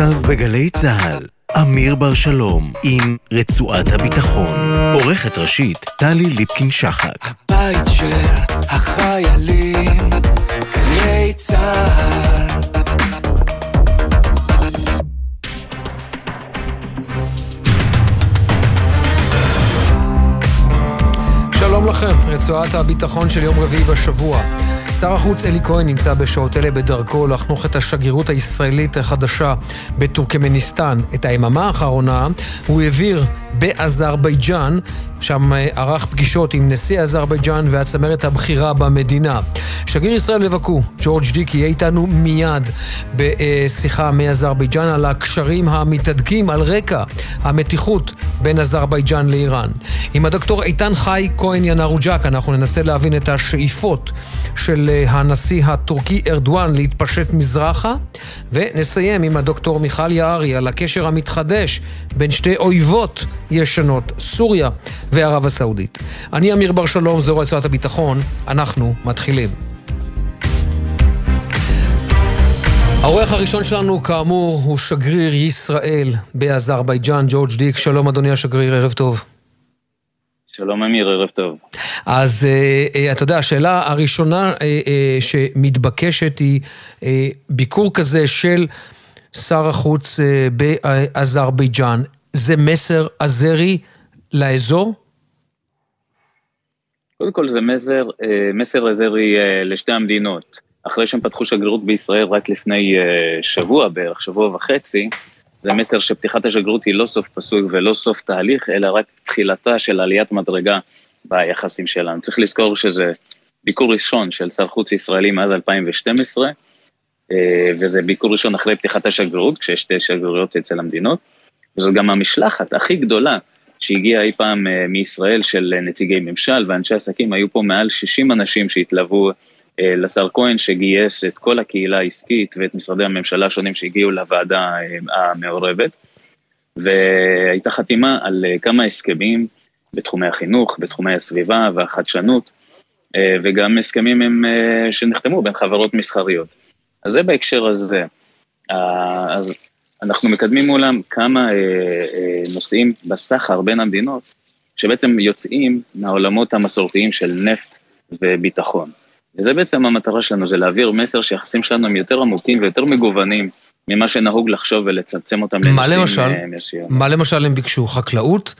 עכשיו בגלי צה"ל, אמיר בר שלום עם רצועת הביטחון. עורכת ראשית, טלי ליפקין-שחק. הבית של החיילים, גלי צה"ל. שלום לכם, רצועת הביטחון של יום רביעי בשבוע. שר החוץ אלי כהן נמצא בשעות אלה בדרכו לחנוך את השגרירות הישראלית החדשה בטורקמניסטן. את היממה האחרונה הוא העביר באזרבייג'אן, שם אה, ערך פגישות עם נשיא אזרבייג'אן והצמרת הבכירה במדינה. שגריר ישראל לבאקו, ג'ורג' דיק, יהיה איתנו מיד בשיחה מאזרבייג'אן על הקשרים המתהדקים על רקע המתיחות בין אזרבייג'אן לאיראן. עם הדוקטור איתן חי כהן ינרוג'ק אנחנו ננסה להבין את השאיפות של הנשיא הטורקי ארדואן להתפשט מזרחה, ונסיים עם הדוקטור מיכל יערי על הקשר המתחדש בין שתי אויבות ישנות, סוריה וערב הסעודית. אני אמיר בר שלום, זו רצועת הביטחון, אנחנו מתחילים. האורח הראשון שלנו, כאמור, הוא שגריר ישראל באזרבייג'אן, ג'ורג' דיק. שלום, אדוני השגריר, ערב טוב. שלום אמיר, ערב טוב. אז uh, uh, אתה יודע, השאלה הראשונה uh, שמתבקשת היא ביקור כזה של שר החוץ באזרבייג'אן. זה מסר עזרי לאזור? קודם כל זה מסר, אה, מסר עזרי אה, לשתי המדינות. אחרי שהם פתחו שגרירות בישראל רק לפני אה, שבוע בערך, שבוע וחצי, זה מסר שפתיחת השגרירות היא לא סוף פסוק ולא סוף תהליך, אלא רק תחילתה של עליית מדרגה ביחסים שלנו. צריך לזכור שזה ביקור ראשון של שר חוץ ישראלי מאז 2012, וזה ביקור ראשון אחרי פתיחת השגרירות, כשיש שתי שגרירויות אצל המדינות. וזו גם המשלחת הכי גדולה שהגיעה אי פעם אה, מישראל של אה, נציגי ממשל ואנשי עסקים, היו פה מעל 60 אנשים שהתלוו אה, לשר כהן שגייס את כל הקהילה העסקית ואת משרדי הממשלה השונים שהגיעו לוועדה המעורבת. והייתה חתימה על כמה הסכמים בתחומי החינוך, בתחומי הסביבה והחדשנות, וגם הסכמים הם שנחתמו בין חברות מסחריות. אז זה בהקשר הזה. אז אנחנו מקדמים מולם כמה אה, אה, נושאים בסחר בין המדינות, שבעצם יוצאים מהעולמות המסורתיים של נפט וביטחון. וזה בעצם המטרה שלנו, זה להעביר מסר שהיחסים שלנו הם יותר עמוקים ויותר מגוונים ממה שנהוג לחשוב ולצמצם אותם לנושאים אה, מסוימים. מה למשל הם ביקשו? חקלאות?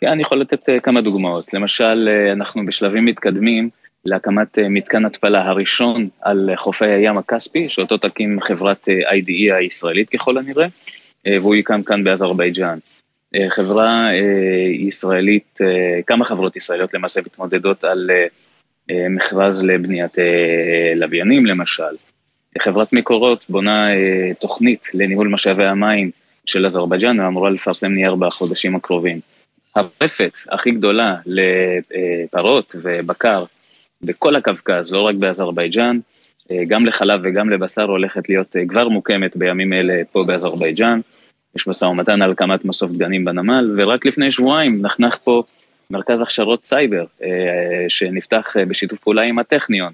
כן, אני יכול לתת אה, כמה דוגמאות. למשל, אה, אנחנו בשלבים מתקדמים להקמת מתקן התפלה הראשון על חופי הים הכספי, שאותו תקים חברת IDE הישראלית ככל הנראה, אה, והוא יקם כאן באזרבייג'אן. חברה ישראלית, כמה חברות ישראליות למעשה מתמודדות על מכרז לבניית לוויינים למשל. חברת מקורות בונה תוכנית לניהול משאבי המים של אזרבייג'אן ואמורה לפרסם נייר בחודשים הקרובים. הרפת הכי גדולה לפרות ובקר בכל הקווקז, לא רק באזרבייג'אן, אה, גם לחלב וגם לבשר הולכת להיות אה, כבר מוקמת בימים אלה פה באזרבייג'אן. יש משא ומתן על הקמת מסוף דגנים בנמל, ורק לפני שבועיים נחנך פה מרכז הכשרות סייבר, אה, שנפתח בשיתוף פעולה עם הטכניון.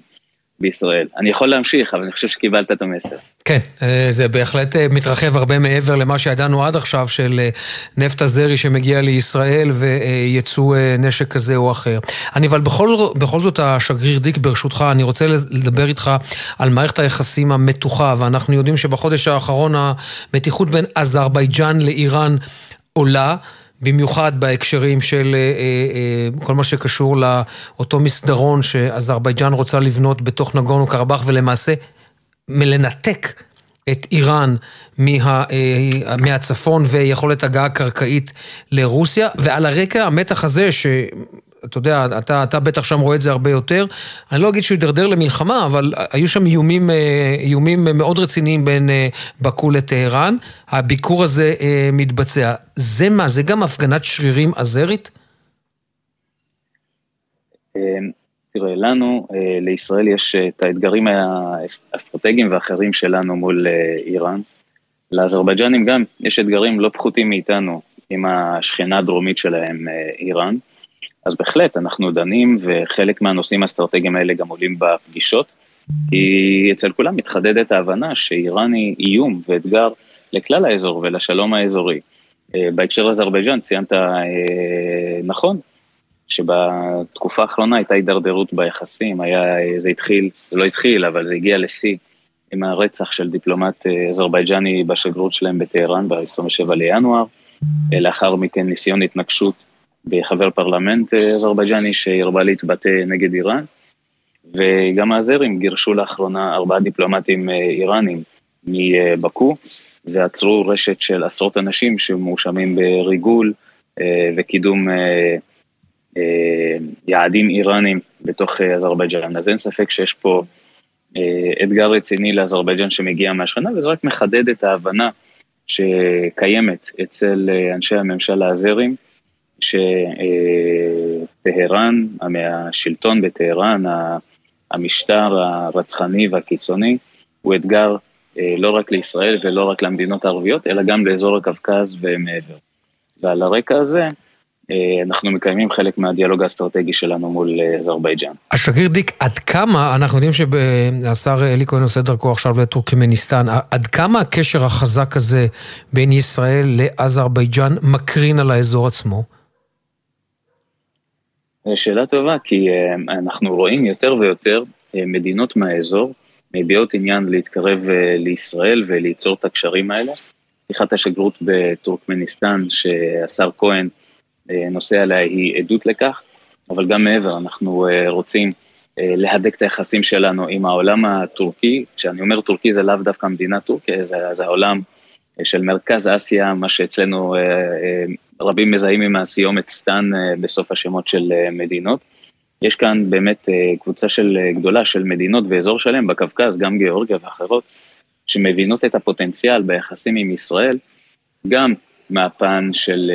בישראל. אני יכול להמשיך, אבל אני חושב שקיבלת את המסר. כן, אה, זה בהחלט אה, מתרחב הרבה מעבר למה שידענו עד עכשיו של אה, נפט הזרי שמגיע לישראל ויצוא נשק כזה או אחר. אני אבל בכל, בכל זאת, השגריר דיק, ברשותך, אני רוצה לדבר איתך על מערכת היחסים המתוחה, ואנחנו יודעים שבחודש האחרון המתיחות בין אזרבייג'אן לאיראן עולה. במיוחד בהקשרים של אה, אה, אה, כל מה שקשור לאותו מסדרון שאזרבייג'אן רוצה לבנות בתוך נגונו קרבאח ולמעשה מלנתק את איראן מה, מהצפון ויכולת הגעה קרקעית לרוסיה, ועל הרקע המתח הזה, ש... אתה יודע, אתה, אתה בטח שם רואה את זה הרבה יותר. אני לא אגיד שהוא הידרדר למלחמה, אבל היו שם איומים, אה, איומים מאוד רציניים בין אה, באקו לטהרן. הביקור הזה אה, מתבצע. זה מה, זה גם הפגנת שרירים אזרית? תראה, לנו, לישראל יש את האתגרים האסטרטגיים ואחרים שלנו מול איראן. לאזרבייג'נים גם יש אתגרים לא פחותים מאיתנו עם השכנה הדרומית שלהם, איראן. אז בהחלט, אנחנו דנים, וחלק מהנושאים האסטרטגיים האלה גם עולים בפגישות, כי אצל כולם מתחדדת ההבנה שאיראן היא איום ואתגר לכלל האזור ולשלום האזורי. בהקשר לאזרבייג'אן ציינת נכון, שבתקופה האחרונה הייתה הידרדרות ביחסים, היה, זה התחיל, זה לא התחיל, אבל זה הגיע לשיא עם הרצח של דיפלומט אזרבייג'ני בשגרירות שלהם בטהרן ב-27 לינואר, לאחר מכן ניסיון התנקשות בחבר פרלמנט אזרבייג'ני שהרבה להתבטא נגד איראן, וגם האזרים גירשו לאחרונה ארבעה דיפלומטים איראנים מבקו, ועצרו רשת של עשרות אנשים שמואשמים בריגול וקידום יעדים איראנים בתוך אזרבייג'אן. אז אין ספק שיש פה אתגר רציני לאזרבייג'אן שמגיע מהשכנה, וזה רק מחדד את ההבנה שקיימת אצל אנשי הממשל האזרים, שטהרן, השלטון בטהרן, המשטר הרצחני והקיצוני, הוא אתגר לא רק לישראל ולא רק למדינות הערביות, אלא גם לאזור הקווקז ומעבר. ועל הרקע הזה, אנחנו מקיימים חלק מהדיאלוג האסטרטגי שלנו מול אזרבייג'אן. השגריר דיק, עד כמה, אנחנו יודעים שהשר אלי כהן עושה דרכו עכשיו לטורקמניסטן, עד כמה הקשר החזק הזה בין ישראל לאזרבייג'אן מקרין על האזור עצמו? שאלה טובה, כי אנחנו רואים יותר ויותר מדינות מהאזור מביעות עניין להתקרב לישראל וליצור את הקשרים האלה. פתיחת השגרירות בטורקמניסטן, שהשר כהן נושא עליה, היא עדות לכך, אבל גם מעבר, אנחנו רוצים להדק את היחסים שלנו עם העולם הטורקי, כשאני אומר טורקי זה לאו דווקא מדינה טורקיה, זה, זה העולם של מרכז אסיה, מה שאצלנו רבים מזהים עם הסיומת סטן בסוף השמות של מדינות. יש כאן באמת קבוצה של גדולה של מדינות ואזור שלם בקווקז, גם גיאורגיה ואחרות, שמבינות את הפוטנציאל ביחסים עם ישראל, גם מהפן של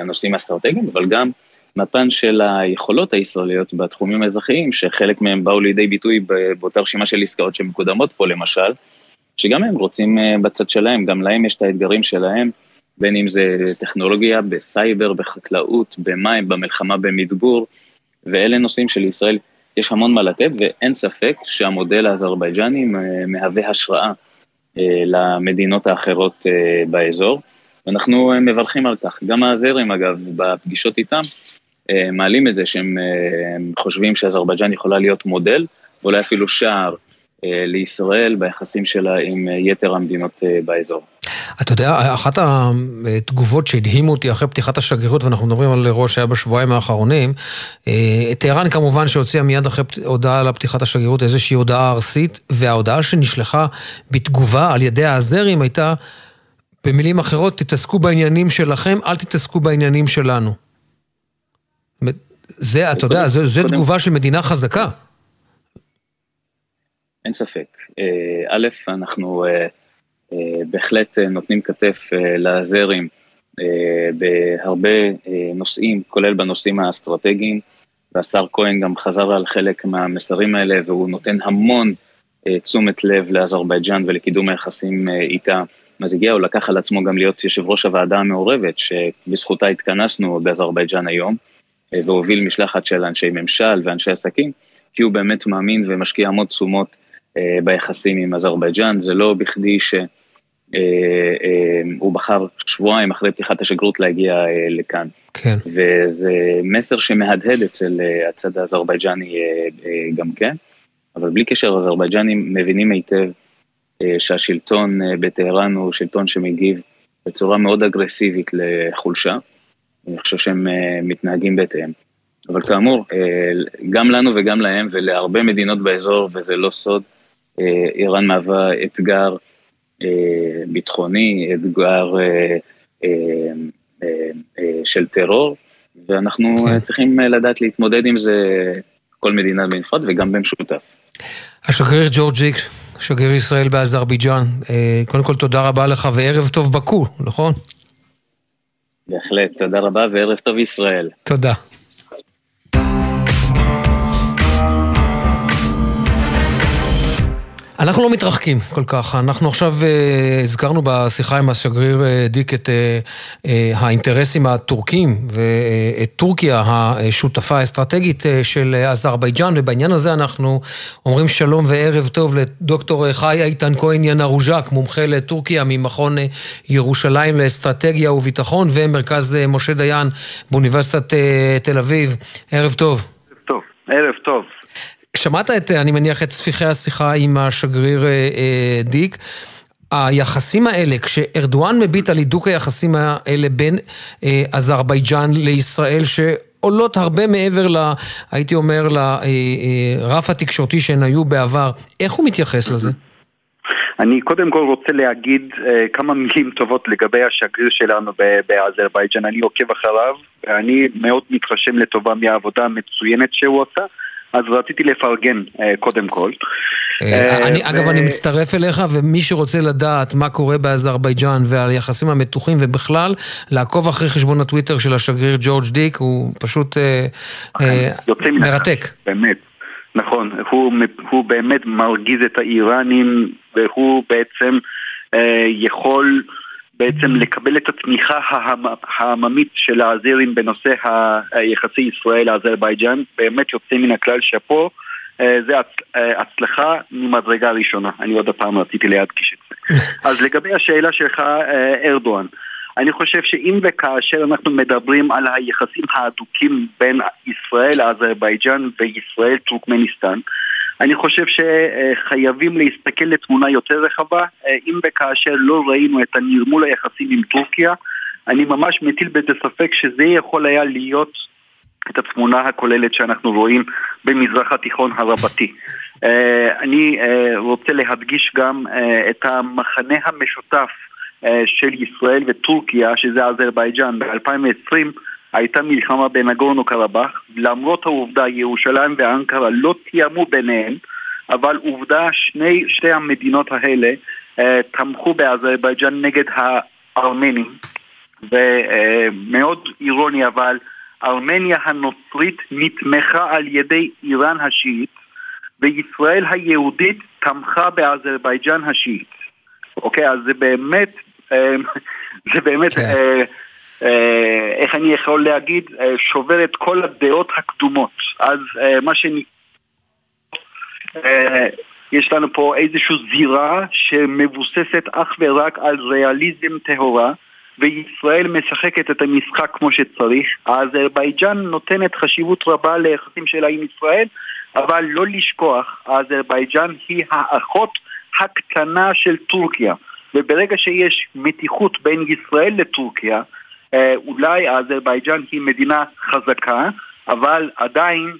הנושאים האסטרטגיים, אבל גם מהפן של היכולות הישראליות בתחומים האזרחיים, שחלק מהם באו לידי ביטוי באותה רשימה של עסקאות שמקודמות פה למשל, שגם הם רוצים בצד שלהם, גם להם יש את האתגרים שלהם, בין אם זה טכנולוגיה, בסייבר, בחקלאות, במים, במלחמה במדבור, ואלה נושאים שלישראל יש המון מה לתת, ואין ספק שהמודל האזרבייג'ני מהווה השראה למדינות האחרות באזור. ואנחנו מברכים על כך. גם האזרים, אגב, בפגישות איתם, מעלים את זה שהם חושבים שאזרבייג'ן יכולה להיות מודל, ואולי אפילו שער לישראל ביחסים שלה עם יתר המדינות באזור. אתה יודע, אחת התגובות שהדהימו אותי אחרי פתיחת השגרירות, ואנחנו מדברים על אירוע שהיה בשבועיים האחרונים, טהרן כמובן שהוציאה מיד אחרי הודעה על פתיחת השגרירות איזושהי הודעה ארסית, וההודעה שנשלחה בתגובה על ידי האזרים הייתה, במילים אחרות, תתעסקו בעניינים שלכם, אל תתעסקו בעניינים שלנו. זה, אתה יודע, זו תגובה של מדינה חזקה. אין ספק. א', אנחנו בהחלט נותנים כתף לאזרים בהרבה נושאים, כולל בנושאים האסטרטגיים, והשר כהן גם חזר על חלק מהמסרים האלה, והוא נותן המון תשומת לב לאזרבייג'אן ולקידום היחסים איתה. אז הגיע, הוא לקח על עצמו גם להיות יושב ראש הוועדה המעורבת, שבזכותה התכנסנו באזרבייג'אן היום, והוביל משלחת של אנשי ממשל ואנשי עסקים, כי הוא באמת מאמין ומשקיע המון תשומות ביחסים עם אזרבייג'אן, זה לא בכדי שהוא בחר שבועיים אחרי פתיחת השגרירות להגיע לכאן. כן. וזה מסר שמהדהד אצל הצד האזרבייג'ני גם כן, אבל בלי קשר, אזרבייג'נים מבינים היטב שהשלטון בטהרן הוא שלטון שמגיב בצורה מאוד אגרסיבית לחולשה, אני חושב שהם מתנהגים בהתאם. אבל כאמור, גם לנו וגם להם ולהרבה מדינות באזור, וזה לא סוד, איראן מהווה אתגר ביטחוני, אתגר של טרור, ואנחנו כן. צריכים לדעת להתמודד עם זה, כל מדינה בנפרד וגם במשותף. השגריר ג'ורג'יק, שגריר ישראל באזרבייג'אן, קודם כל תודה רבה לך וערב טוב בקו, נכון? בהחלט, תודה רבה וערב טוב ישראל. תודה. אנחנו לא מתרחקים כל כך. אנחנו עכשיו uh, הזכרנו בשיחה עם השגריר uh, דיק את uh, uh, האינטרסים הטורקים ואת uh, טורקיה, השותפה האסטרטגית uh, של אזרבייג'אן, ובעניין הזה אנחנו אומרים שלום וערב טוב לדוקטור חי איתן כהן ינרוז'ק, מומחה לטורקיה ממכון uh, ירושלים לאסטרטגיה וביטחון ומרכז uh, משה דיין באוניברסיטת תל אביב. ערב טוב. טוב, ערב טוב. שמעת את, אני מניח, את ספיחי השיחה עם השגריר אה, אה, דיק. היחסים האלה, כשארדואן מביט על הידוק היחסים האלה בין אה, אזרבייג'אן לישראל, שעולות הרבה מעבר, ל, הייתי אומר, לרף התקשורתי שהן היו בעבר, איך הוא מתייחס לזה? אני קודם כל רוצה להגיד uh, כמה מילים טובות לגבי השגריר שלנו באזרבייג'אן, אני עוקב אחריו ואני מאוד מתרשם לטובה מהעבודה המצוינת שהוא עושה אז רציתי לפרגן אה, קודם כל. אה, אה, אני, אגב, אני מצטרף אליך, ומי שרוצה לדעת מה קורה באזרבייג'אן ועל היחסים המתוחים ובכלל, לעקוב אחרי חשבון הטוויטר של השגריר ג'ורג' דיק, הוא פשוט מרתק. באמת. נכון, הוא, הוא באמת מרגיז את האיראנים והוא בעצם אה, יכול בעצם לקבל את התמיכה העממית של האזירים בנושא היחסי ישראל-אזרבייג'אן, באמת יוצא מן הכלל שאפו, אה, זה אה, הצלחה ממדרגה ראשונה, אני עוד הפעם רציתי להדגיש את זה. אז לגבי השאלה שלך, אה, ארדואן, אני חושב שאם וכאשר אנחנו מדברים על היחסים ההדוקים בין ישראל, אזרבייג'אן וישראל, טורקמניסטן, אני חושב שחייבים להסתכל לתמונה יותר רחבה, אם וכאשר לא ראינו את הנרמול היחסים עם טורקיה, אני ממש מטיל בזה ספק שזה יכול היה להיות את התמונה הכוללת שאנחנו רואים במזרח התיכון הרבתי. אני רוצה להדגיש גם את המכנה המשותף של ישראל וטורקיה, שזה אזרבייג'אן, ב-2020 הייתה מלחמה בנגורנו קרבאח, למרות העובדה ירושלים ואנקרה לא תיאמו ביניהם, אבל עובדה שני, שתי המדינות האלה אה, תמכו באזרבייג'אן נגד הארמנים, ומאוד אירוני אבל ארמניה הנוצרית נתמכה על ידי איראן השיעית וישראל היהודית תמכה באזרבייג'אן השיעית. אוקיי, אז זה באמת, אה, זה באמת כן. אה, איך אני יכול להגיד, אה, שובר את כל הדעות הקדומות. אז אה, מה שאני... יש לנו פה איזושהי זירה שמבוססת אך ורק על ריאליזם טהורה וישראל משחקת את המשחק כמו שצריך. אזרבייג'אן נותנת חשיבות רבה ליחסים שלה עם ישראל, אבל לא לשכוח, אזרבייג'אן היא האחות הקטנה של טורקיה. וברגע שיש מתיחות בין ישראל לטורקיה, אולי אזרבייג'אן היא מדינה חזקה, אבל עדיין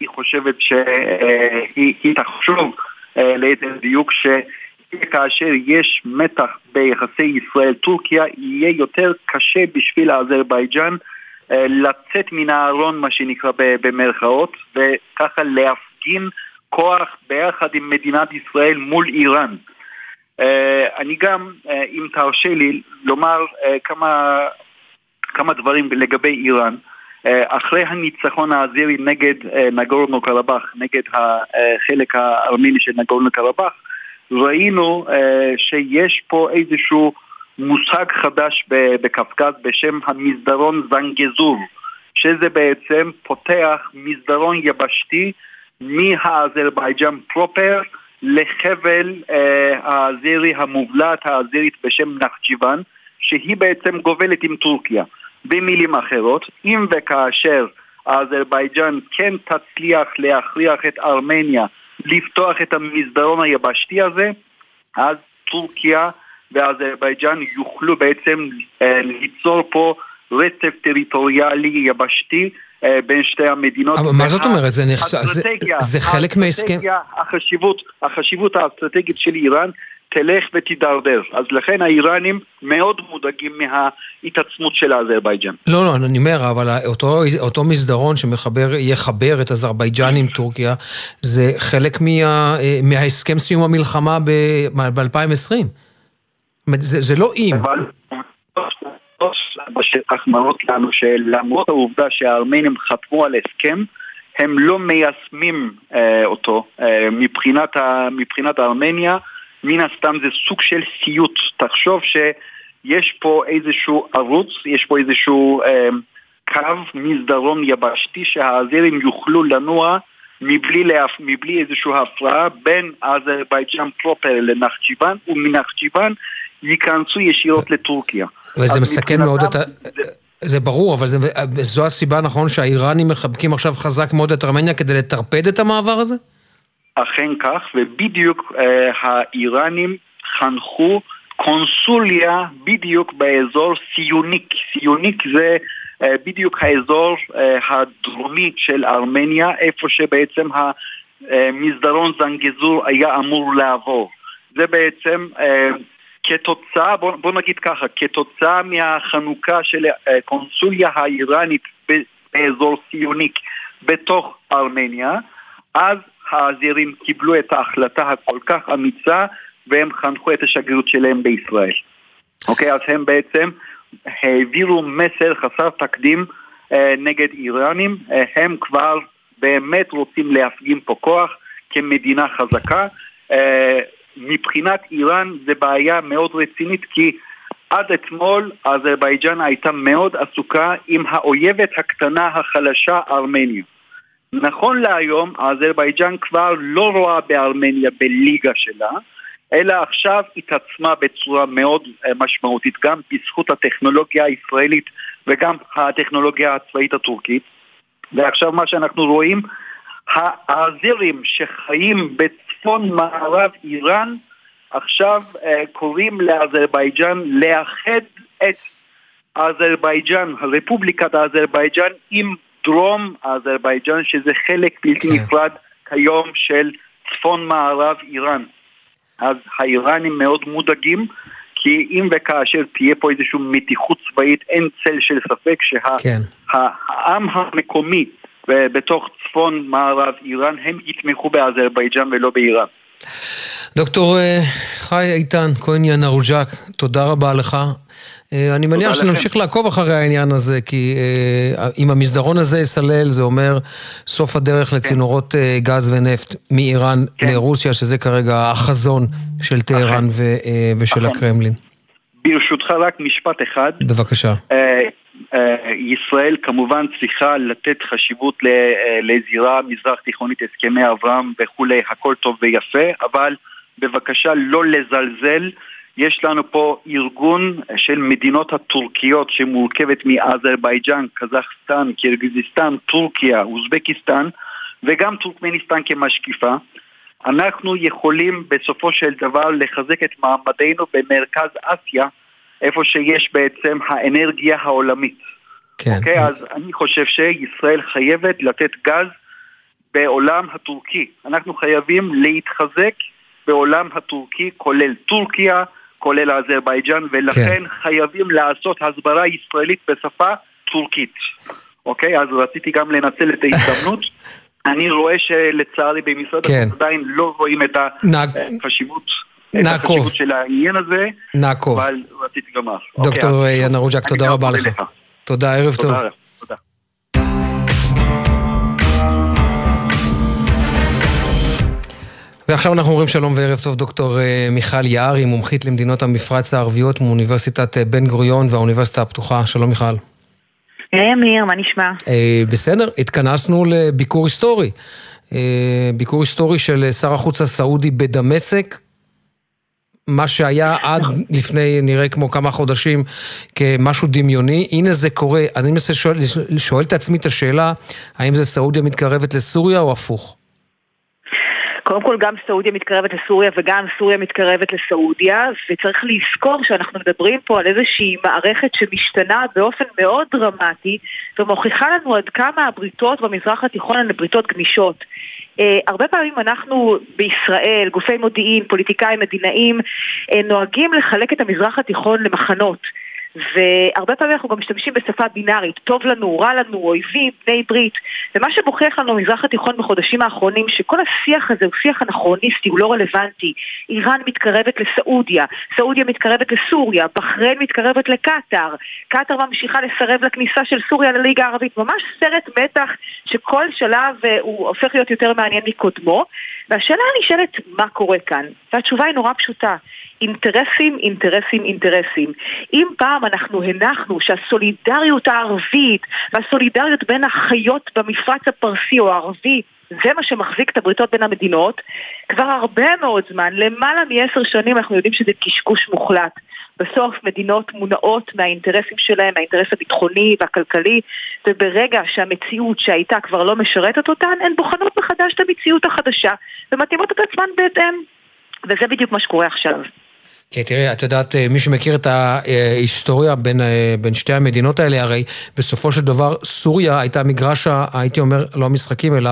היא חושבת שהיא תחשוב אה, ליתר דיוק שכאשר יש מתח ביחסי ישראל-טורקיה, יהיה יותר קשה בשביל אזרבייג'אן אה, לצאת מן הארון, מה שנקרא במרכאות, וככה להפגין כוח ביחד עם מדינת ישראל מול איראן. אני גם, אם תרשה לי, לומר כמה כמה דברים לגבי איראן. אה, אחרי הניצחון האזירי נגד אה, נגורנו קרבאח, נגד החלק הארמיני של נגורנו קרבאח, ראינו אה, שיש פה איזשהו מושג חדש בקפקז בשם המסדרון זנגזור, שזה בעצם פותח מסדרון יבשתי מהאזרבייג'אן פרופר לחבל האזירי המובלט האזירית בשם נחג'יוון, שהיא בעצם גובלת עם טורקיה. במילים אחרות, אם וכאשר אזרבייג'אן כן תצליח להכריח את ארמניה לפתוח את המסדרון היבשתי הזה, אז טורקיה ואזרבייג'אן יוכלו בעצם אה, ליצור פה רצף טריטוריאלי יבשתי אה, בין שתי המדינות. אבל מה זאת אומרת? זה, נחש... זה, זה חלק מהסכם? החשיבות, החשיבות האסטרטגית של איראן תלך ותידרדר. אז לכן האיראנים מאוד מודאגים מההתעצמות של אזרבייג'אן. לא, לא, אני אומר, אבל אותו, אותו מסדרון שיחבר את אזרבייג'אן עם טורקיה, זה חלק מה, מההסכם סיום המלחמה ב-2020. זה, זה לא אם. אבל... בשטח מראות לנו שלמרות העובדה שהארמנים חתמו על הסכם, הם לא מיישמים אה, אותו. אה, מבחינת, ה, מבחינת ארמניה, מן הסתם זה סוג של סיוט. תחשוב שיש פה איזשהו ערוץ, יש פה איזשהו אה, קו מסדרון יבשתי שהאזרים יוכלו לנוע מבלי, להפ... מבלי איזושהי הפרעה בין אזרבייג'אן פרופר לנחצ'יבן, ומנחצ'יבן ייכנסו ישירות לטורקיה. וזה מסכן מאוד את ה... זה ברור, אבל זה, זו הסיבה, נכון, שהאיראנים מחבקים עכשיו חזק מאוד את ארמניה כדי לטרפד את המעבר הזה? אכן כך, ובדיוק אה, האיראנים חנכו קונסוליה בדיוק באזור סיוניק. סיוניק זה אה, בדיוק האזור אה, הדרומי של ארמניה, איפה שבעצם המסדרון זנגזור היה אמור לעבור. זה בעצם אה, כתוצאה, בוא, בוא נגיד ככה, כתוצאה מהחנוכה של הקונסוליה האיראנית באזור סיוניק בתוך ארמניה, אז האזירים קיבלו את ההחלטה הכל כך אמיצה והם חנכו את השגרירות שלהם בישראל. אוקיי, אז הם בעצם העבירו מסר חסר תקדים אה, נגד איראנים, אה, הם כבר באמת רוצים להפגין פה כוח כמדינה חזקה. אה, מבחינת איראן זה בעיה מאוד רצינית כי עד אתמול אזרבייג'אן הייתה מאוד עסוקה עם האויבת הקטנה החלשה ארמניה. נכון להיום אזרבייג'אן כבר לא רואה בארמניה בליגה שלה, אלא עכשיו התעצמה בצורה מאוד אה, משמעותית, גם בזכות הטכנולוגיה הישראלית וגם הטכנולוגיה הצבאית הטורקית. ועכשיו מה שאנחנו רואים, האזרים שחיים בצפון מערב איראן עכשיו אה, קוראים לאזרבייג'אן לאחד את אזרבייג'אן, רפובליקת אזרבייג'אן עם דרום אזרבייג'אן שזה חלק בלתי כן. נפרד כיום של צפון מערב איראן. אז האיראנים מאוד מודאגים, כי אם וכאשר תהיה פה איזושהי מתיחות צבאית, אין צל של ספק שהעם כן. המקומי בתוך צפון מערב איראן, הם יתמכו באזרבייג'אן ולא באיראן. דוקטור אה, חי איתן, כהן ינרוג'ק, תודה רבה לך. אה, אני מניח שנמשיך לעקוב אחרי העניין הזה, כי אה, אם המסדרון הזה יסלל, זה אומר סוף הדרך כן. לצינורות אה, גז ונפט מאיראן כן. לרוסיה, שזה כרגע החזון של טהרן ושל הקרמלין. ברשותך רק משפט אחד. בבקשה. ישראל כמובן צריכה לתת חשיבות לזירה מזרח תיכונית, הסכמי אברהם וכולי, הכל טוב ויפה, אבל בבקשה לא לזלזל יש לנו פה ארגון של מדינות הטורקיות שמורכבת מאזרבייג'אן, קזחסטן, קירגיזיסטן, טורקיה, אוזבקיסטן וגם טורקמניסטן כמשקיפה. אנחנו יכולים בסופו של דבר לחזק את מעמדנו במרכז אסיה, איפה שיש בעצם האנרגיה העולמית. כן. אוקיי, אז אני חושב שישראל חייבת לתת גז בעולם הטורקי. אנחנו חייבים להתחזק בעולם הטורקי, כולל טורקיה, כולל אזרבייג'אן, ולכן כן. חייבים לעשות הסברה ישראלית בשפה טורקית. אוקיי? אז רציתי גם לנצל את ההזדמנות. אני רואה שלצערי במשרד כן. עדיין לא רואים את החשיבות. נעקוב. את החשיבות של העניין הזה. נעקוב. אבל רציתי לומר. דוקטור אוקיי, יאנה רוג'ק, תודה רבה לך. תודה, ערב טוב. ועכשיו אנחנו אומרים שלום וערב טוב, דוקטור אה, מיכל יערי, מומחית למדינות המפרץ הערביות מאוניברסיטת אה, בן גוריון והאוניברסיטה הפתוחה. שלום מיכל. היי אמיר, מה נשמע? אה, בסדר, התכנסנו לביקור היסטורי. ביקור היסטורי של שר החוץ הסעודי בדמשק. מה שהיה עד לפני, נראה כמו כמה חודשים, כמשהו דמיוני. הנה זה קורה. אני מנסה שואל, שואל את עצמי את השאלה, האם זה סעודיה מתקרבת לסוריה או הפוך? קודם כל גם סעודיה מתקרבת לסוריה וגם סוריה מתקרבת לסעודיה וצריך לזכור שאנחנו מדברים פה על איזושהי מערכת שמשתנה באופן מאוד דרמטי ומוכיחה לנו עד כמה הבריתות במזרח התיכון הן בריתות גמישות. Uh, הרבה פעמים אנחנו בישראל, גופי מודיעין, פוליטיקאים, מדינאים, uh, נוהגים לחלק את המזרח התיכון למחנות. והרבה פעמים אנחנו גם משתמשים בשפה בינארית, טוב לנו, רע לנו, אויבים, בני ברית, ומה שמוכיח לנו במזרח התיכון בחודשים האחרונים, שכל השיח הזה הוא שיח אנכרוניסטי, הוא לא רלוונטי. איראן מתקרבת לסעודיה, סעודיה מתקרבת לסוריה, בחריין מתקרבת לקטאר, קטאר ממשיכה לסרב לכניסה של סוריה לליגה הערבית, ממש סרט מתח שכל שלב אה, הוא הופך להיות יותר מעניין מקודמו, והשאלה הנשאלת, מה קורה כאן? והתשובה היא נורא פשוטה. אינטרסים, אינטרסים, אינטרסים. אם פעם אנחנו הנחנו שהסולידריות הערבית והסולידריות בין החיות במפרץ הפרסי או הערבי זה מה שמחזיק את הבריתות בין המדינות. כבר הרבה מאוד זמן, למעלה מעשר שנים אנחנו יודעים שזה קשקוש מוחלט. בסוף מדינות מונעות מהאינטרסים שלהם, מהאינטרס הביטחוני והכלכלי, וברגע שהמציאות שהייתה כבר לא משרתת אותן, הן בוחנות מחדש את המציאות החדשה ומתאימות את עצמן בהתאם. וזה בדיוק מה שקורה עכשיו. כן, תראי, את יודעת, אה, מי שמכיר את ההיסטוריה בין, אה, בין שתי המדינות האלה, הרי בסופו של דבר סוריה הייתה מגרש, הייתי אומר, לא המשחקים, אלא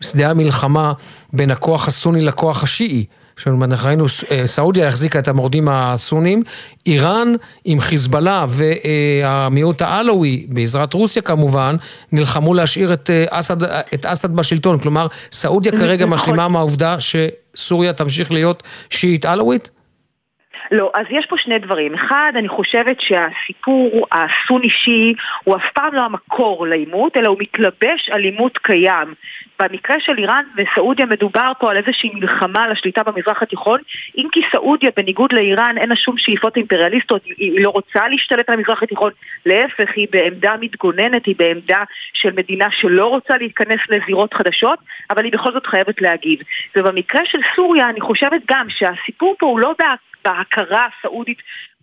שדה המלחמה בין הכוח הסוני לכוח השיעי. אנחנו ראינו, אה, סעודיה החזיקה את המורדים הסונים, איראן עם חיזבאללה והמיעוט העלאווי, בעזרת רוסיה כמובן, נלחמו להשאיר את אסד, את אסד בשלטון. כלומר, סעודיה כרגע נכון. משלימה מהעובדה שסוריה תמשיך להיות שיעית עלאווית? לא, אז יש פה שני דברים. אחד, אני חושבת שהסיפור הסוני-שיעי הוא אף פעם לא המקור לעימות, אלא הוא מתלבש על עימות קיים. במקרה של איראן וסעודיה מדובר פה על איזושהי מלחמה על השליטה במזרח התיכון, אם כי סעודיה, בניגוד לאיראן, אין לה שום שאיפות אימפריאליסטיות, היא לא רוצה להשתלט על המזרח התיכון, להפך, היא בעמדה מתגוננת, היא בעמדה של מדינה שלא רוצה להתכנס לזירות חדשות, אבל היא בכל זאת חייבת להגיב. ובמקרה של סוריה, אני חושבת גם שהסיפור פה הוא לא בהכרה הסעודית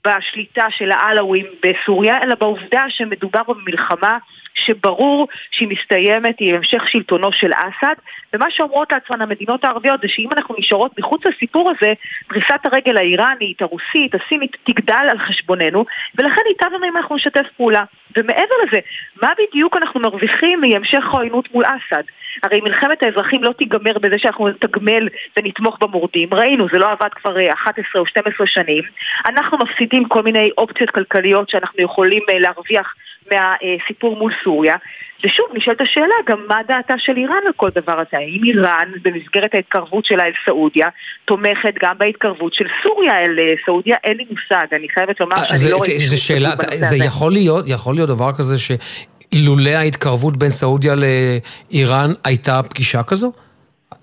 בשליטה של העלאווים בסוריה, אלא בעובדה שמדובר במלחמה שברור שהיא מסתיימת עם המשך שלטונו של אסד, ומה שאומרות לעצמן המדינות הערביות זה שאם אנחנו נשארות מחוץ לסיפור הזה, פריסת הרגל האיראנית, הרוסית, הסינית, תגדל על חשבוננו, ולכן לנו אם אנחנו נשתף פעולה. ומעבר לזה, מה בדיוק אנחנו מרוויחים מהמשך העוינות מול אסד? הרי מלחמת האזרחים לא תיגמר בזה שאנחנו נתגמל ונתמוך במורדים. ראינו, זה לא עבד כבר 11 אה, או 12 שנים. אנחנו מפסידים כל מיני אופציות כלכליות שאנחנו יכולים אה, להרוויח מהסיפור מול סוריה. ושוב, נשאלת השאלה גם מה דעתה של איראן על כל דבר הזה. האם איראן, במסגרת ההתקרבות שלה אל סעודיה, תומכת גם בהתקרבות של סוריה אל אה, סעודיה? אין לי מושג, אני חייבת לומר שאני לא ראיתי... זו שאלה, זה יכול להיות, יכול להיות דבר כזה שאילולא ההתקרבות בין סעודיה לאיראן הייתה פגישה כזו?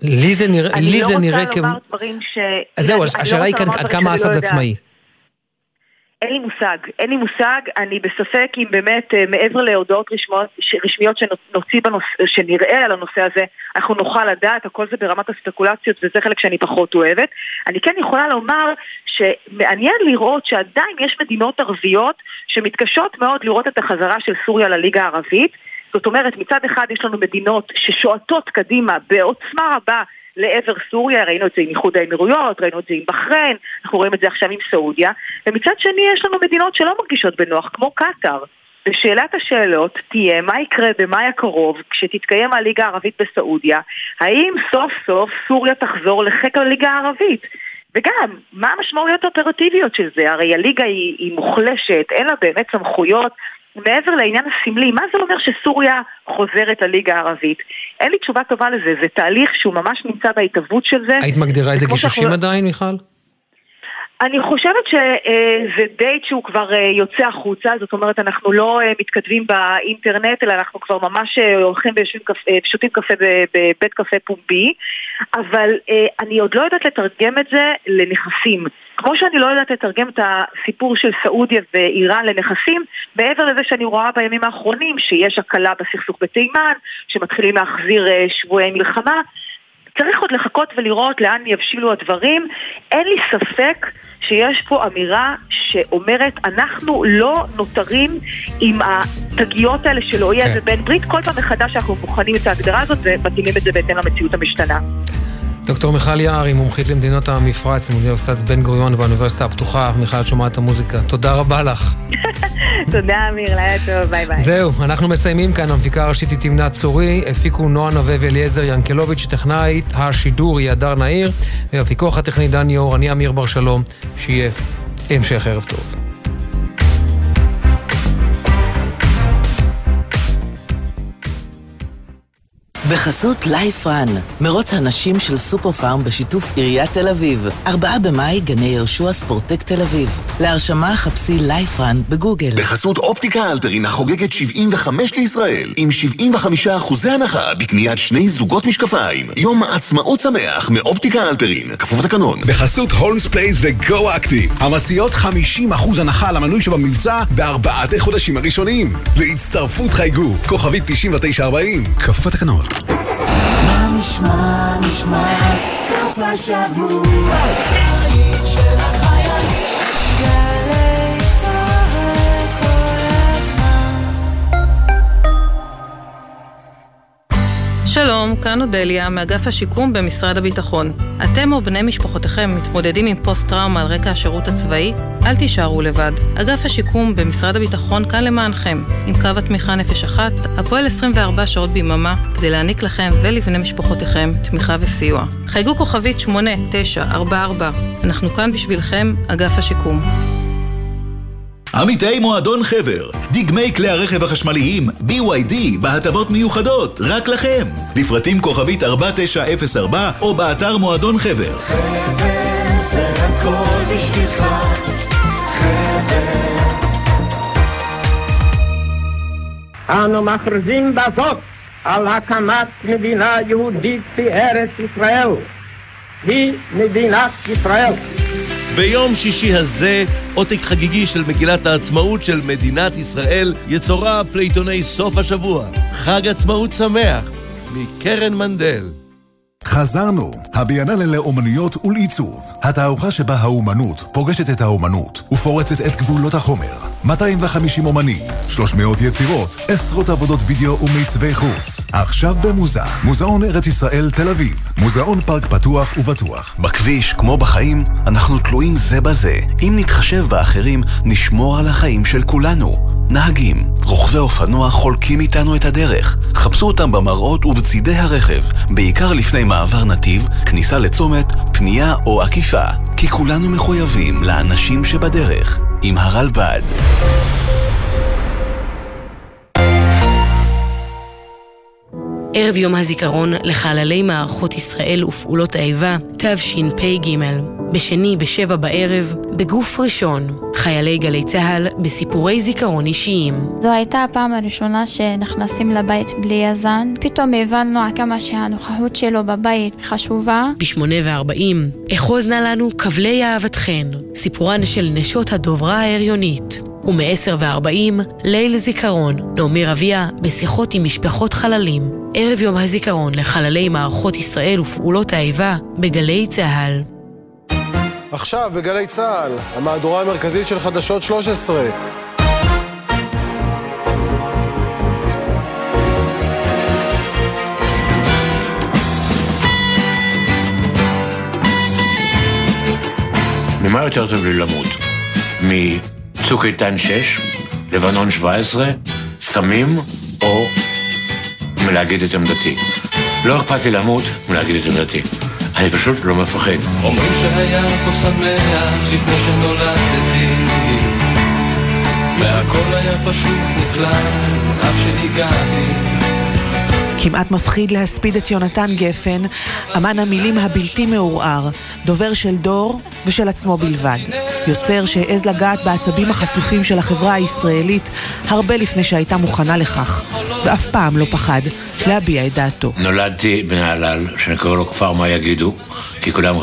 לי זה נראה, לי זה נראה כמו... אני לא רוצה לומר דברים ש... זהו, השאלה היא עד כמה אסד עצמאי. אין לי מושג, אין לי מושג, אני בספק אם באמת אה, מעבר להודעות רשמיות, רשמיות שנוציא בנושא, שנראה על הנושא הזה, אנחנו נוכל לדעת, הכל זה ברמת הספקולציות וזה חלק שאני פחות אוהבת. אני כן יכולה לומר שמעניין לראות שעדיין יש מדינות ערביות שמתקשות מאוד לראות את החזרה של סוריה לליגה הערבית. זאת אומרת, מצד אחד יש לנו מדינות ששועטות קדימה בעוצמה רבה לעבר סוריה, ראינו את זה עם איחוד האמירויות, ראינו את זה עם בחריין, אנחנו רואים את זה עכשיו עם סעודיה, ומצד שני יש לנו מדינות שלא מרגישות בנוח, כמו קטאר. ושאלת השאלות תהיה מה יקרה במאי הקרוב כשתתקיים הליגה הערבית בסעודיה, האם סוף סוף סוריה תחזור לחיק הליגה הערבית? וגם, מה המשמעויות האופרטיביות של זה? הרי הליגה היא, היא מוחלשת, אין לה באמת סמכויות מעבר לעניין הסמלי, מה זה אומר שסוריה חוזרת לליגה הערבית? אין לי תשובה טובה לזה, זה תהליך שהוא ממש נמצא בהתהוות של זה. היית מגדירה איזה גישושים שאנחנו... עדיין, מיכל? אני חושבת שזה דייט שהוא כבר אה, יוצא החוצה, זאת אומרת אנחנו לא אה, מתכתבים באינטרנט, אלא אנחנו כבר ממש אה, הולכים ושותים קפה בבית קפה פומבי, אבל אני עוד לא יודעת לתרגם את זה לנכסים. כמו שאני לא יודעת לתרגם את הסיפור של סעודיה ואיראן לנכסים, מעבר לזה שאני רואה בימים האחרונים שיש הקלה בסכסוך בתימן, שמתחילים להחזיר שבויי מלחמה, צריך עוד לחכות ולראות לאן יבשילו הדברים. אין לי ספק שיש פה אמירה שאומרת, אנחנו לא נותרים עם התגיות האלה של אויב כן. ובן ברית, כל פעם מחדש אנחנו בוחנים את ההגדרה הזאת ומתאימים את זה בהתאם למציאות המשתנה. דוקטור מיכל יער היא מומחית למדינות המפרץ מאוניברסיטת בן גוריון והאוניברסיטה הפתוחה. מיכל, את שומעת המוזיקה. תודה רבה לך. תודה, אמיר, לילה טוב, ביי ביי. זהו, אנחנו מסיימים כאן. המפיקה הראשית היא תמנת צורי, הפיקו נועה נווה ואליעזר ינקלוביץ', טכנאית השידור היא הדר נהיר, והפיקוח הטכני דני אור, אני אמיר בר שלום, שיהיה המשך ערב טוב. בחסות לייף רן, מרוץ הנשים של סופר פארם בשיתוף עיריית תל אביב. ארבעה במאי, גני יהושע ספורטק תל אביב. להרשמה חפשי לייף רן בגוגל. בחסות אופטיקה אלפרין החוגגת 75 לישראל, עם 75 אחוזי הנחה בקניית שני זוגות משקפיים. יום עצמאות שמח מאופטיקה אלפרין, כפוף לתקנון. בחסות Holmes Place ו Go Active, המציעות 50 אחוז הנחה למנוי שבמבצע בארבעת החודשים הראשונים. להצטרפות חייגו, כוכבית 9940, כפוף לתקנון. נשמע, נשמע, סוף השבוע, שלום, כאן אודליה, מאגף השיקום במשרד הביטחון. אתם או בני משפחותיכם מתמודדים עם פוסט-טראומה על רקע השירות הצבאי? אל תישארו לבד. אגף השיקום במשרד הביטחון כאן למענכם, עם קו התמיכה נפש אחת, הפועל 24 שעות ביממה, כדי להעניק לכם ולבני משפחותיכם תמיכה וסיוע. חייגו כוכבית 8944, אנחנו כאן בשבילכם, אגף השיקום. עמיתי מועדון חבר, דגמי כלי הרכב החשמליים BYD בהטבות מיוחדות, רק לכם. לפרטים כוכבית 4904 או באתר מועדון חבר. חבר זה הכל בשבילך, חבר. אנו מכריזים בזאת על הקמת מדינה יהודית בארץ ישראל. היא מדינת ישראל. ביום שישי הזה, עותק חגיגי של מגילת העצמאות של מדינת ישראל יצורף לעיתוני סוף השבוע. חג עצמאות שמח, מקרן מנדל. חזרנו, הביאנלה לאומנויות ולעיצוב. התערוכה שבה האומנות פוגשת את האומנות ופורצת את גבולות החומר. 250 אומנים, 300 יצירות, עשרות עבודות וידאו ומיצבי חוץ. עכשיו במוזה, מוזיאון ארץ ישראל תל אביב, מוזיאון פארק פתוח ובטוח. בכביש, כמו בחיים, אנחנו תלויים זה בזה. אם נתחשב באחרים, נשמור על החיים של כולנו. נהגים, רוכבי אופנוע חולקים איתנו את הדרך. חפשו אותם במראות ובצידי הרכב, בעיקר לפני מעבר נתיב, כניסה לצומת, פנייה או עקיפה. כי כולנו מחויבים לאנשים שבדרך. עם הרלב"ד. ערב יום הזיכרון לחללי מערכות ישראל ופעולות האיבה, תשפ"ג. בשני בשבע בערב, בגוף ראשון, חיילי גלי צה"ל בסיפורי זיכרון אישיים. זו הייתה הפעם הראשונה שנכנסים לבית בלי יזן. פתאום הבנו כמה שהנוכחות שלו בבית חשובה. בשמונה וארבעים, אחוז נא לנו כבלי אהבתכן, סיפורן של נשות הדוברה ההריונית. ומ-10 ו-40, ליל זיכרון, נעמי רביע, בשיחות עם משפחות חללים. ערב יום הזיכרון לחללי מערכות ישראל ופעולות האיבה, בגלי צה"ל. עכשיו בגלי צה"ל, המהדורה המרכזית של חדשות 13. ממה יותר טוב לי למות? מצוק איתן 6, לבנון 17, סמים או מלהגיד את עמדתי. לא אכפת לי למות מלהגיד את עמדתי. אני פשוט לא מפחד. אומרים שהיה פה שמח לפני שנולדתי והכל היה פשוט נפלא עד שהגעתי כמעט מפחיד להספיד את יונתן גפן, אמן המילים הבלתי מעורער, דובר של דור ושל עצמו בלבד. יוצר שהעז לגעת בעצבים החשופים של החברה הישראלית הרבה לפני שהייתה מוכנה לכך, ואף פעם לא פחד להביע את דעתו. נולדתי בנהלל, שאני קורא לו כפר מה יגידו, כי כולם,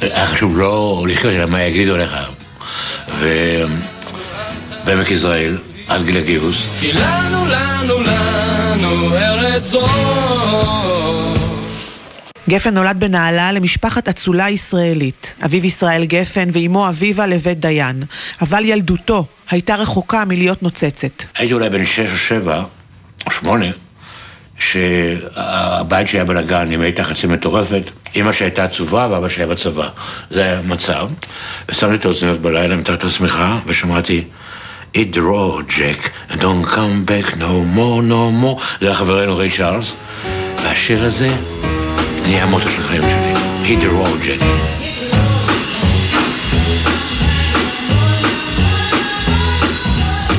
היה חשוב לא לחיות, אלא מה יגידו לך. ובעמק יזרעאל, עד גיל הגיוס. כי לנו, לנו, לנו ארץ זאת גפן נולד בנהלל למשפחת אצולה ישראלית. אביו ישראל גפן ואימו אביבה לבית דיין. אבל ילדותו הייתה רחוקה מלהיות נוצצת. הייתי אולי בן שש או שבע, או שמונה, שהבית שלי היה בלאגן, אמא הייתה חצי מטורפת, אמא שהייתה עצובה ואבא שהיה בצבא. זה היה מצב. ושמתי את האוזניות בלילה מתחת השמיכה, ושמעתי Raw, Jack, don't come back no more, no more. זה היה חברנו ריי צ'ארלס, והשיר הזה נהיה המוטו של החיים שלי. Raw, Jack.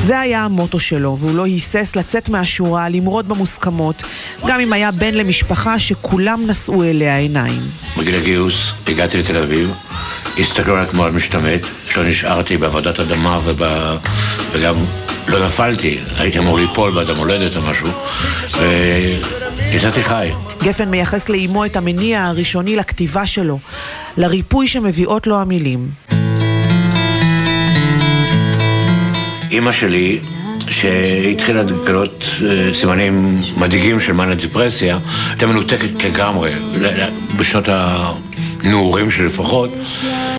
זה היה המוטו שלו, והוא לא היסס לצאת מהשורה, למרוד במוסכמות, גם אם היה בן למשפחה שכולם נשאו אליה עיניים. בגיל הגיוס הגעתי לתל אביב, הסתכלו כמו על משתמט, לא נשארתי בעבודת אדמה ובא... וגם לא נפלתי, הייתי אמור ליפול באדם הולדת או משהו, ויצאתי חי. גפן מייחס לאימו את המניע הראשוני לכתיבה שלו, לריפוי שמביאות לו המילים. אימא שלי, שהתחילה לגלות אה, סימנים מדאיגים של מאניה דיפרסיה, הייתה מנותקת לגמרי, בשנות הנעורים שלי לפחות,